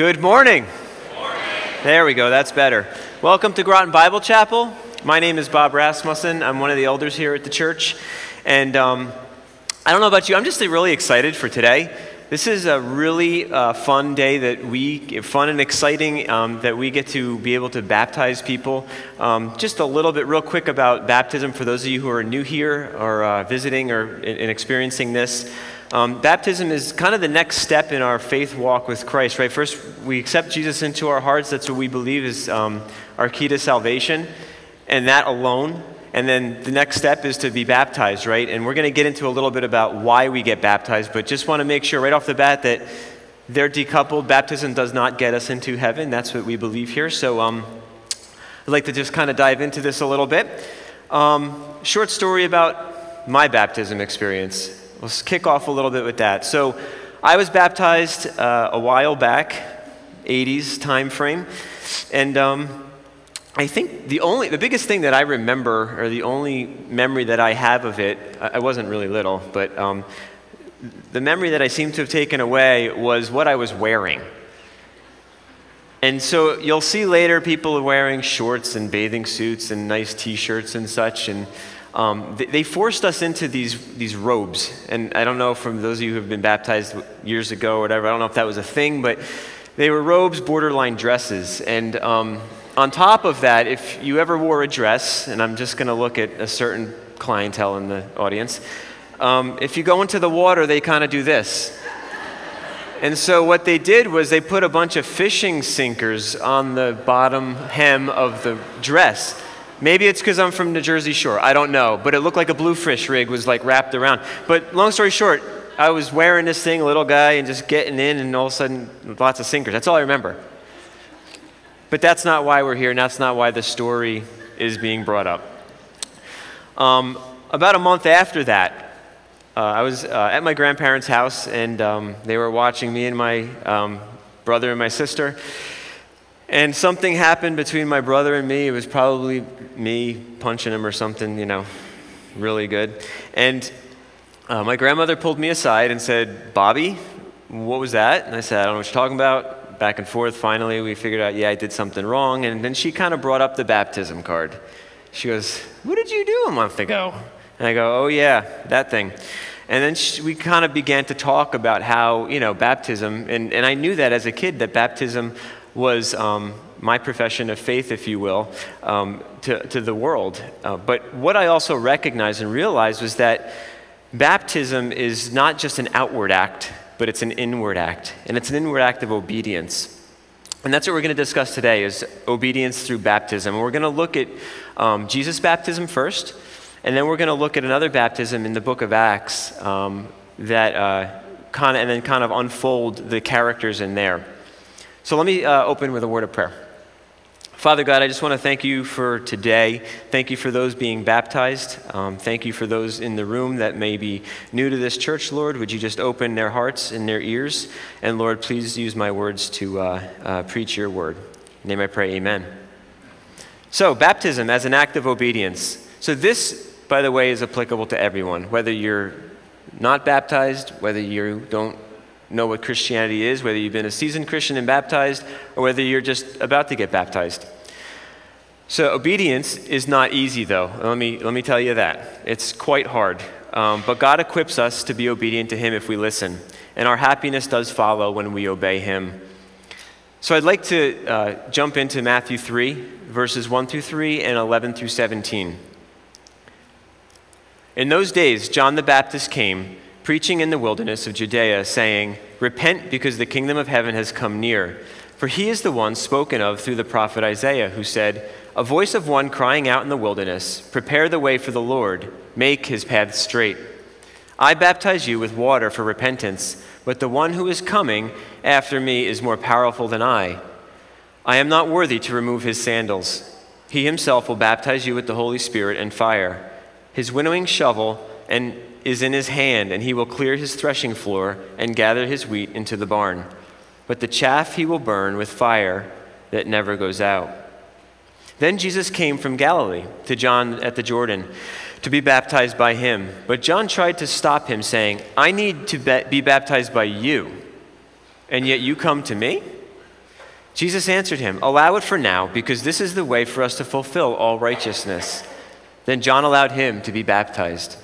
Good morning. There we go, that's better. Welcome to Groton Bible Chapel. My name is Bob Rasmussen. I'm one of the elders here at the church. And um, I don't know about you, I'm just really excited for today. This is a really uh, fun day that we, fun and exciting, um, that we get to be able to baptize people. Um, just a little bit, real quick, about baptism for those of you who are new here or uh, visiting or in, in experiencing this. Um, baptism is kind of the next step in our faith walk with Christ, right? First, we accept Jesus into our hearts. That's what we believe is um, our key to salvation, and that alone. And then the next step is to be baptized, right? And we're going to get into a little bit about why we get baptized, but just want to make sure right off the bat that they're decoupled. Baptism does not get us into heaven. That's what we believe here. So um, I'd like to just kind of dive into this a little bit. Um, short story about my baptism experience. Let's kick off a little bit with that. So, I was baptized uh, a while back, 80s time frame, and um, I think the only, the biggest thing that I remember, or the only memory that I have of it, I wasn't really little, but um, the memory that I seem to have taken away was what I was wearing. And so you'll see later people wearing shorts and bathing suits and nice t-shirts and such, and um, they, they, forced us into these, these robes. And I don't know from those of you who have been baptized years ago or whatever, I don't know if that was a thing, but they were robes, borderline dresses. And um, on top of that, if you ever wore a dress, and I'm just going to look at a certain clientele in the audience, um, if you go into the water, they kind of do this. And so what they did was they put a bunch of fishing sinkers on the bottom hem of the dress. Maybe it's because I'm from the Jersey Shore. I don't know. But it looked like a bluefish rig was like wrapped around. But long story short, I was wearing this thing, a little guy, and just getting in, and all of a sudden, lots of sinkers. That's all I remember. But that's not why we're here, and that's not why the story is being brought up. Um, about a month after that, uh, I was uh, at my grandparents' house, and um, they were watching me and my um, brother and my sister. And something happened between my brother and me. It was probably me punching him or something, you know, really good. And uh, my grandmother pulled me aside and said, Bobby, what was that? And I said, I don't know what you're talking about. Back and forth. Finally, we figured out, yeah, I did something wrong. And then she kind of brought up the baptism card. She goes, What did you do a month ago? And I go, Oh, yeah, that thing. And then she, we kind of began to talk about how, you know, baptism, and, and I knew that as a kid, that baptism was um, my profession of faith, if you will, um, to, to the world. Uh, but what I also recognized and realized was that baptism is not just an outward act, but it's an inward act. And it's an inward act of obedience. And that's what we're going to discuss today is obedience through baptism. we're going to look at um, Jesus' baptism first, and then we're going to look at another baptism in the book of Acts um, that uh, kind of, and then kind of unfold the characters in there. So let me uh, open with a word of prayer. Father God, I just want to thank you for today. Thank you for those being baptized. Um, thank you for those in the room that may be new to this church, Lord. Would you just open their hearts and their ears? And Lord, please use my words to uh, uh, preach your word. Name I pray, amen. So, baptism as an act of obedience. So, this, by the way, is applicable to everyone, whether you're not baptized, whether you don't know what Christianity is, whether you've been a seasoned Christian and baptized, or whether you're just about to get baptized. So, obedience is not easy, though. Let me, let me tell you that. It's quite hard. Um, but God equips us to be obedient to Him if we listen. And our happiness does follow when we obey Him. So, I'd like to uh, jump into Matthew 3, verses 1 through 3 and 11 through 17. In those days, John the Baptist came preaching in the wilderness of Judea, saying, Repent because the kingdom of heaven has come near. For he is the one spoken of through the prophet Isaiah, who said, A voice of one crying out in the wilderness, Prepare the way for the Lord, make his path straight. I baptize you with water for repentance, but the one who is coming after me is more powerful than I. I am not worthy to remove his sandals. He himself will baptize you with the Holy Spirit and fire. His winnowing shovel and is in his hand, and he will clear his threshing floor and gather his wheat into the barn. But the chaff he will burn with fire that never goes out. Then Jesus came from Galilee to John at the Jordan to be baptized by him. But John tried to stop him, saying, I need to be baptized by you, and yet you come to me? Jesus answered him, Allow it for now, because this is the way for us to fulfill all righteousness. Then John allowed him to be baptized.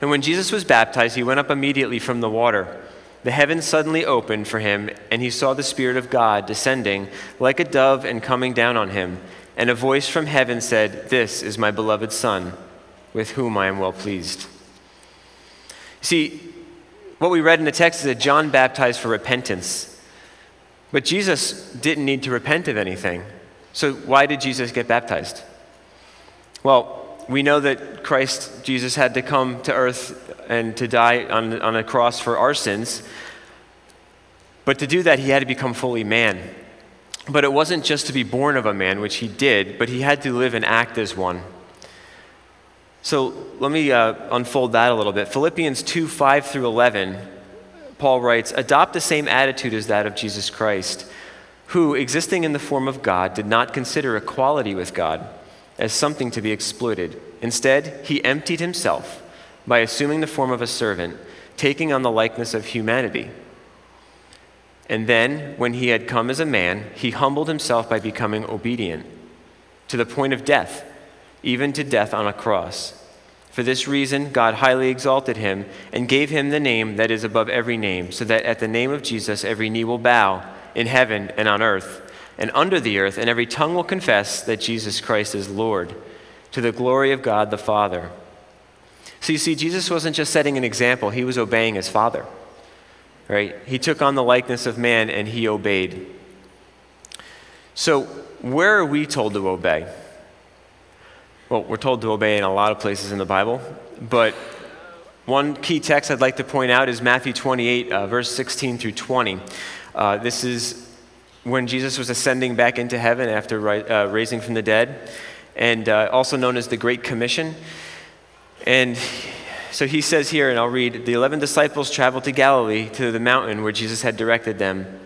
And when Jesus was baptized, he went up immediately from the water. The heavens suddenly opened for him, and he saw the Spirit of God descending like a dove and coming down on him. And a voice from heaven said, This is my beloved Son, with whom I am well pleased. See, what we read in the text is that John baptized for repentance. But Jesus didn't need to repent of anything. So, why did Jesus get baptized? Well, we know that Christ, Jesus, had to come to earth and to die on, on a cross for our sins. But to do that, he had to become fully man. But it wasn't just to be born of a man, which he did, but he had to live and act as one. So let me uh, unfold that a little bit. Philippians 2 5 through 11 Paul writes, adopt the same attitude as that of Jesus Christ, who, existing in the form of God, did not consider equality with God as something to be exploited. Instead, he emptied himself by assuming the form of a servant, taking on the likeness of humanity. And then, when he had come as a man, he humbled himself by becoming obedient to the point of death, even to death on a cross. For this reason, God highly exalted him and gave him the name that is above every name, so that at the name of Jesus every knee will bow in heaven and on earth and under the earth, and every tongue will confess that Jesus Christ is Lord, to the glory of God the Father. So you see, Jesus wasn't just setting an example, he was obeying his Father. Right? He took on the likeness of man and he obeyed. So, where are we told to obey? Well, we're told to obey in a lot of places in the Bible, but one key text I'd like to point out is Matthew 28, uh, verse 16 through 20. Uh, this is when Jesus was ascending back into heaven after ri- uh, raising from the dead, and uh, also known as the Great Commission. And so he says here, and I'll read The 11 disciples traveled to Galilee to the mountain where Jesus had directed them.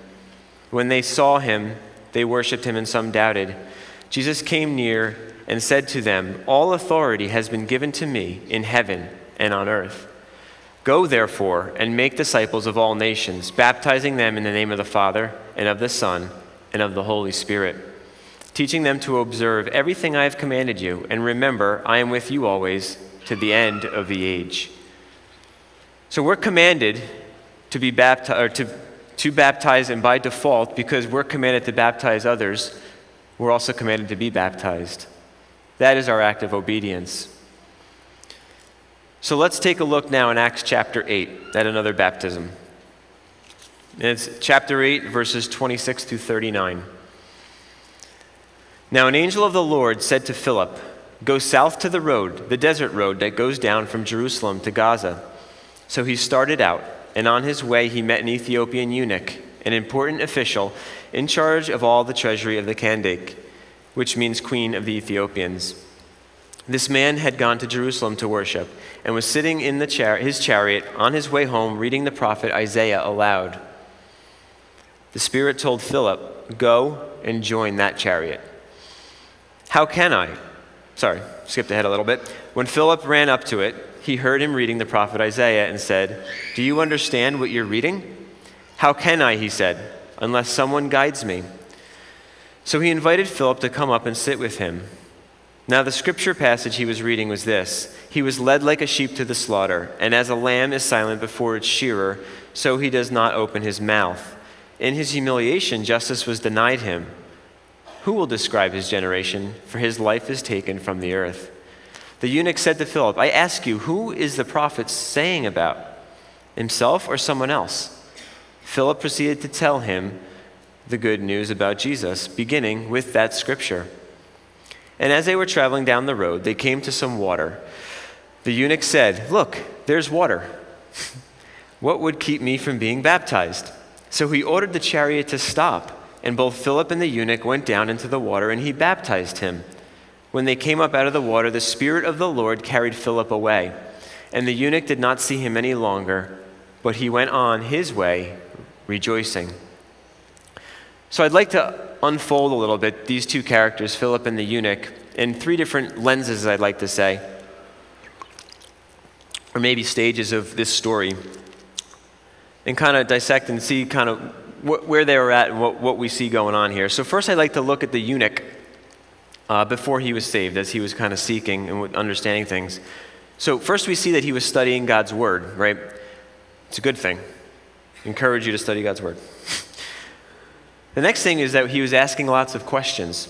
When they saw him, they worshiped him, and some doubted. Jesus came near and said to them, All authority has been given to me in heaven and on earth. Go, therefore, and make disciples of all nations, baptizing them in the name of the Father, and of the Son, and of the Holy Spirit, teaching them to observe everything I have commanded you, and remember, I am with you always to the end of the age. So we're commanded to be baptized, or to, to baptize, and by default, because we're commanded to baptize others, we're also commanded to be baptized. That is our act of obedience. So let's take a look now in Acts chapter 8 at another baptism. it's chapter 8, verses 26 through 39. Now, an angel of the Lord said to Philip, Go south to the road, the desert road that goes down from Jerusalem to Gaza. So he started out, and on his way he met an Ethiopian eunuch, an important official in charge of all the treasury of the Kandake which means Queen of the Ethiopians. This man had gone to Jerusalem to worship and was sitting in char- his chariot on his way home reading the prophet Isaiah aloud. The Spirit told Philip, Go and join that chariot. How can I? Sorry, skipped ahead a little bit. When Philip ran up to it, he heard him reading the prophet Isaiah and said, Do you understand what you're reading? How can I, he said, unless someone guides me? So he invited Philip to come up and sit with him. Now, the scripture passage he was reading was this He was led like a sheep to the slaughter, and as a lamb is silent before its shearer, so he does not open his mouth. In his humiliation, justice was denied him. Who will describe his generation? For his life is taken from the earth. The eunuch said to Philip, I ask you, who is the prophet saying about? Himself or someone else? Philip proceeded to tell him the good news about Jesus, beginning with that scripture. And as they were traveling down the road, they came to some water. The eunuch said, Look, there's water. what would keep me from being baptized? So he ordered the chariot to stop, and both Philip and the eunuch went down into the water, and he baptized him. When they came up out of the water, the Spirit of the Lord carried Philip away, and the eunuch did not see him any longer, but he went on his way, rejoicing. So I'd like to unfold a little bit these two characters, Philip and the eunuch, in three different lenses, I'd like to say, or maybe stages of this story, and kind of dissect and see kind of wh- where they were at and what, what we see going on here. So, first, I'd like to look at the eunuch uh, before he was saved, as he was kind of seeking and understanding things. So, first, we see that he was studying God's word, right? It's a good thing. Encourage you to study God's word. The next thing is that he was asking lots of questions.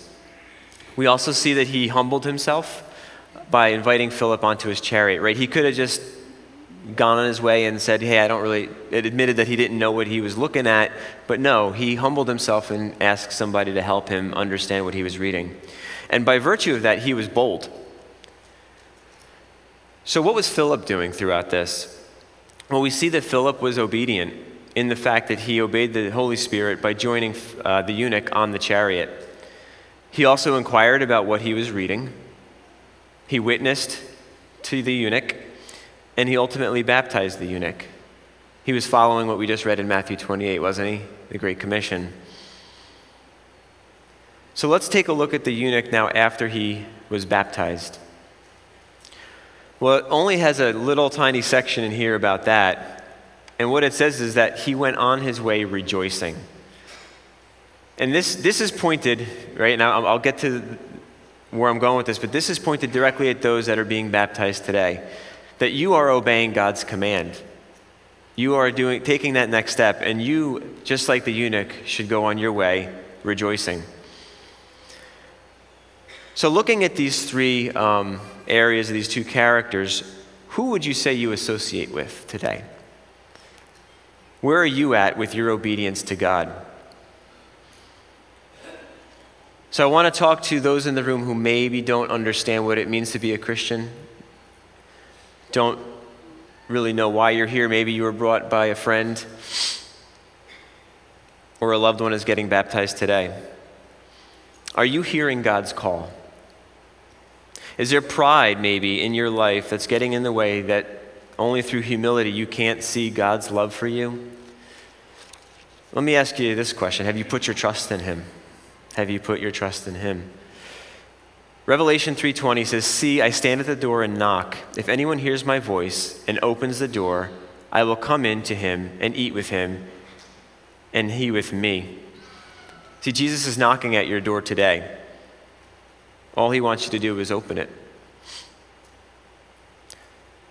We also see that he humbled himself by inviting Philip onto his chariot, right? He could have just gone on his way and said, Hey, I don't really, it admitted that he didn't know what he was looking at, but no, he humbled himself and asked somebody to help him understand what he was reading. And by virtue of that, he was bold. So, what was Philip doing throughout this? Well, we see that Philip was obedient in the fact that he obeyed the Holy Spirit by joining uh, the eunuch on the chariot. He also inquired about what he was reading. He witnessed to the eunuch, and he ultimately baptized the eunuch. He was following what we just read in Matthew 28, wasn't he? The Great Commission. So let's take a look at the eunuch now after he was baptized. Well, it only has a little tiny section in here about that. And what it says is that he went on his way rejoicing. And this, this is pointed, right? Now I'll get to where I'm going with this, but this is pointed directly at those that are being baptized today. That you are obeying God's command. You are doing, taking that next step, and you, just like the eunuch, should go on your way rejoicing. So, looking at these three um, areas, of these two characters, who would you say you associate with today? Where are you at with your obedience to God? So, I want to talk to those in the room who maybe don't understand what it means to be a Christian, don't really know why you're here. Maybe you were brought by a friend or a loved one is getting baptized today. Are you hearing God's call? Is there pride maybe in your life that's getting in the way that only through humility you can't see God's love for you? Let me ask you this question Have you put your trust in Him? Have you put your trust in Him? Revelation 3:20 says, "See, I stand at the door and knock. If anyone hears my voice and opens the door, I will come in to him and eat with him, and he with me." See, Jesus is knocking at your door today. All he wants you to do is open it.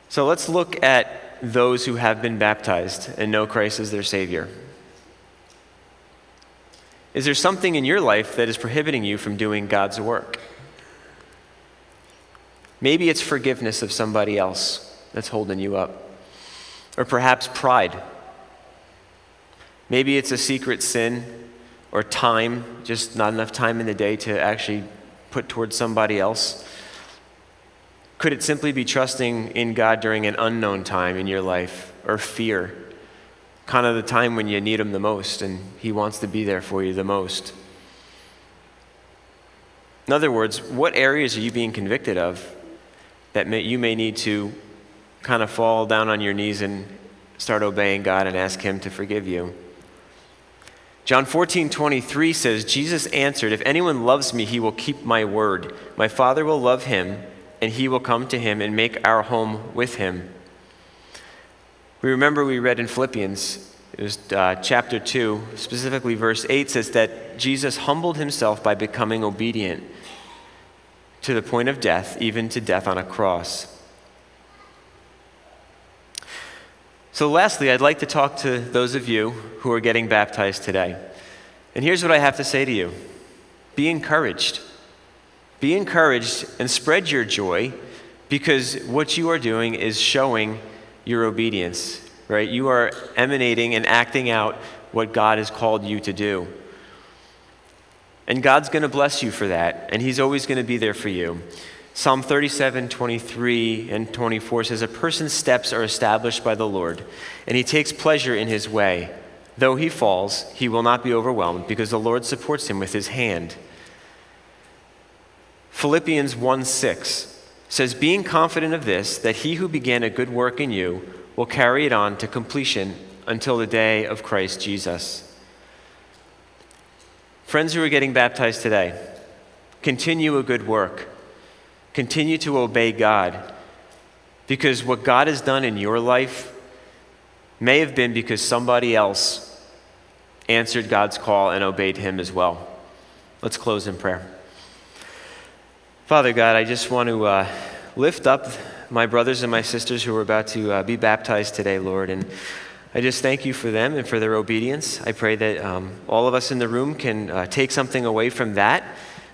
So let's look at those who have been baptized and know Christ as their Savior. Is there something in your life that is prohibiting you from doing God's work? Maybe it's forgiveness of somebody else that's holding you up, or perhaps pride. Maybe it's a secret sin or time, just not enough time in the day to actually put towards somebody else? Could it simply be trusting in God during an unknown time in your life or fear? Kind of the time when you need Him the most and He wants to be there for you the most. In other words, what areas are you being convicted of that may, you may need to kind of fall down on your knees and start obeying God and ask Him to forgive you? John 14, 23 says, Jesus answered, If anyone loves me, he will keep my word. My Father will love him, and he will come to him and make our home with him. We remember we read in Philippians, it was uh, chapter 2, specifically verse 8 says that Jesus humbled himself by becoming obedient to the point of death, even to death on a cross. So, lastly, I'd like to talk to those of you who are getting baptized today. And here's what I have to say to you be encouraged. Be encouraged and spread your joy because what you are doing is showing your obedience, right? You are emanating and acting out what God has called you to do. And God's going to bless you for that, and He's always going to be there for you. Psalm 37, 23, and 24 says, A person's steps are established by the Lord, and he takes pleasure in his way. Though he falls, he will not be overwhelmed, because the Lord supports him with his hand. Philippians 1 6 says, Being confident of this, that he who began a good work in you will carry it on to completion until the day of Christ Jesus. Friends who are getting baptized today, continue a good work Continue to obey God. Because what God has done in your life may have been because somebody else answered God's call and obeyed Him as well. Let's close in prayer. Father God, I just want to uh, lift up my brothers and my sisters who are about to uh, be baptized today, Lord. And I just thank you for them and for their obedience. I pray that um, all of us in the room can uh, take something away from that,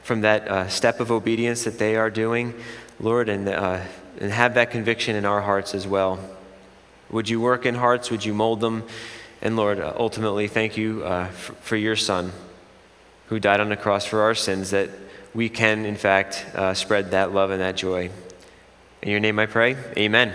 from that uh, step of obedience that they are doing, Lord, and, uh, and have that conviction in our hearts as well. Would you work in hearts? Would you mold them? And Lord, uh, ultimately, thank you for, your Son who died on the cross for our sins, that we can, in fact, uh, spread that love and that joy. In your name I pray, amen.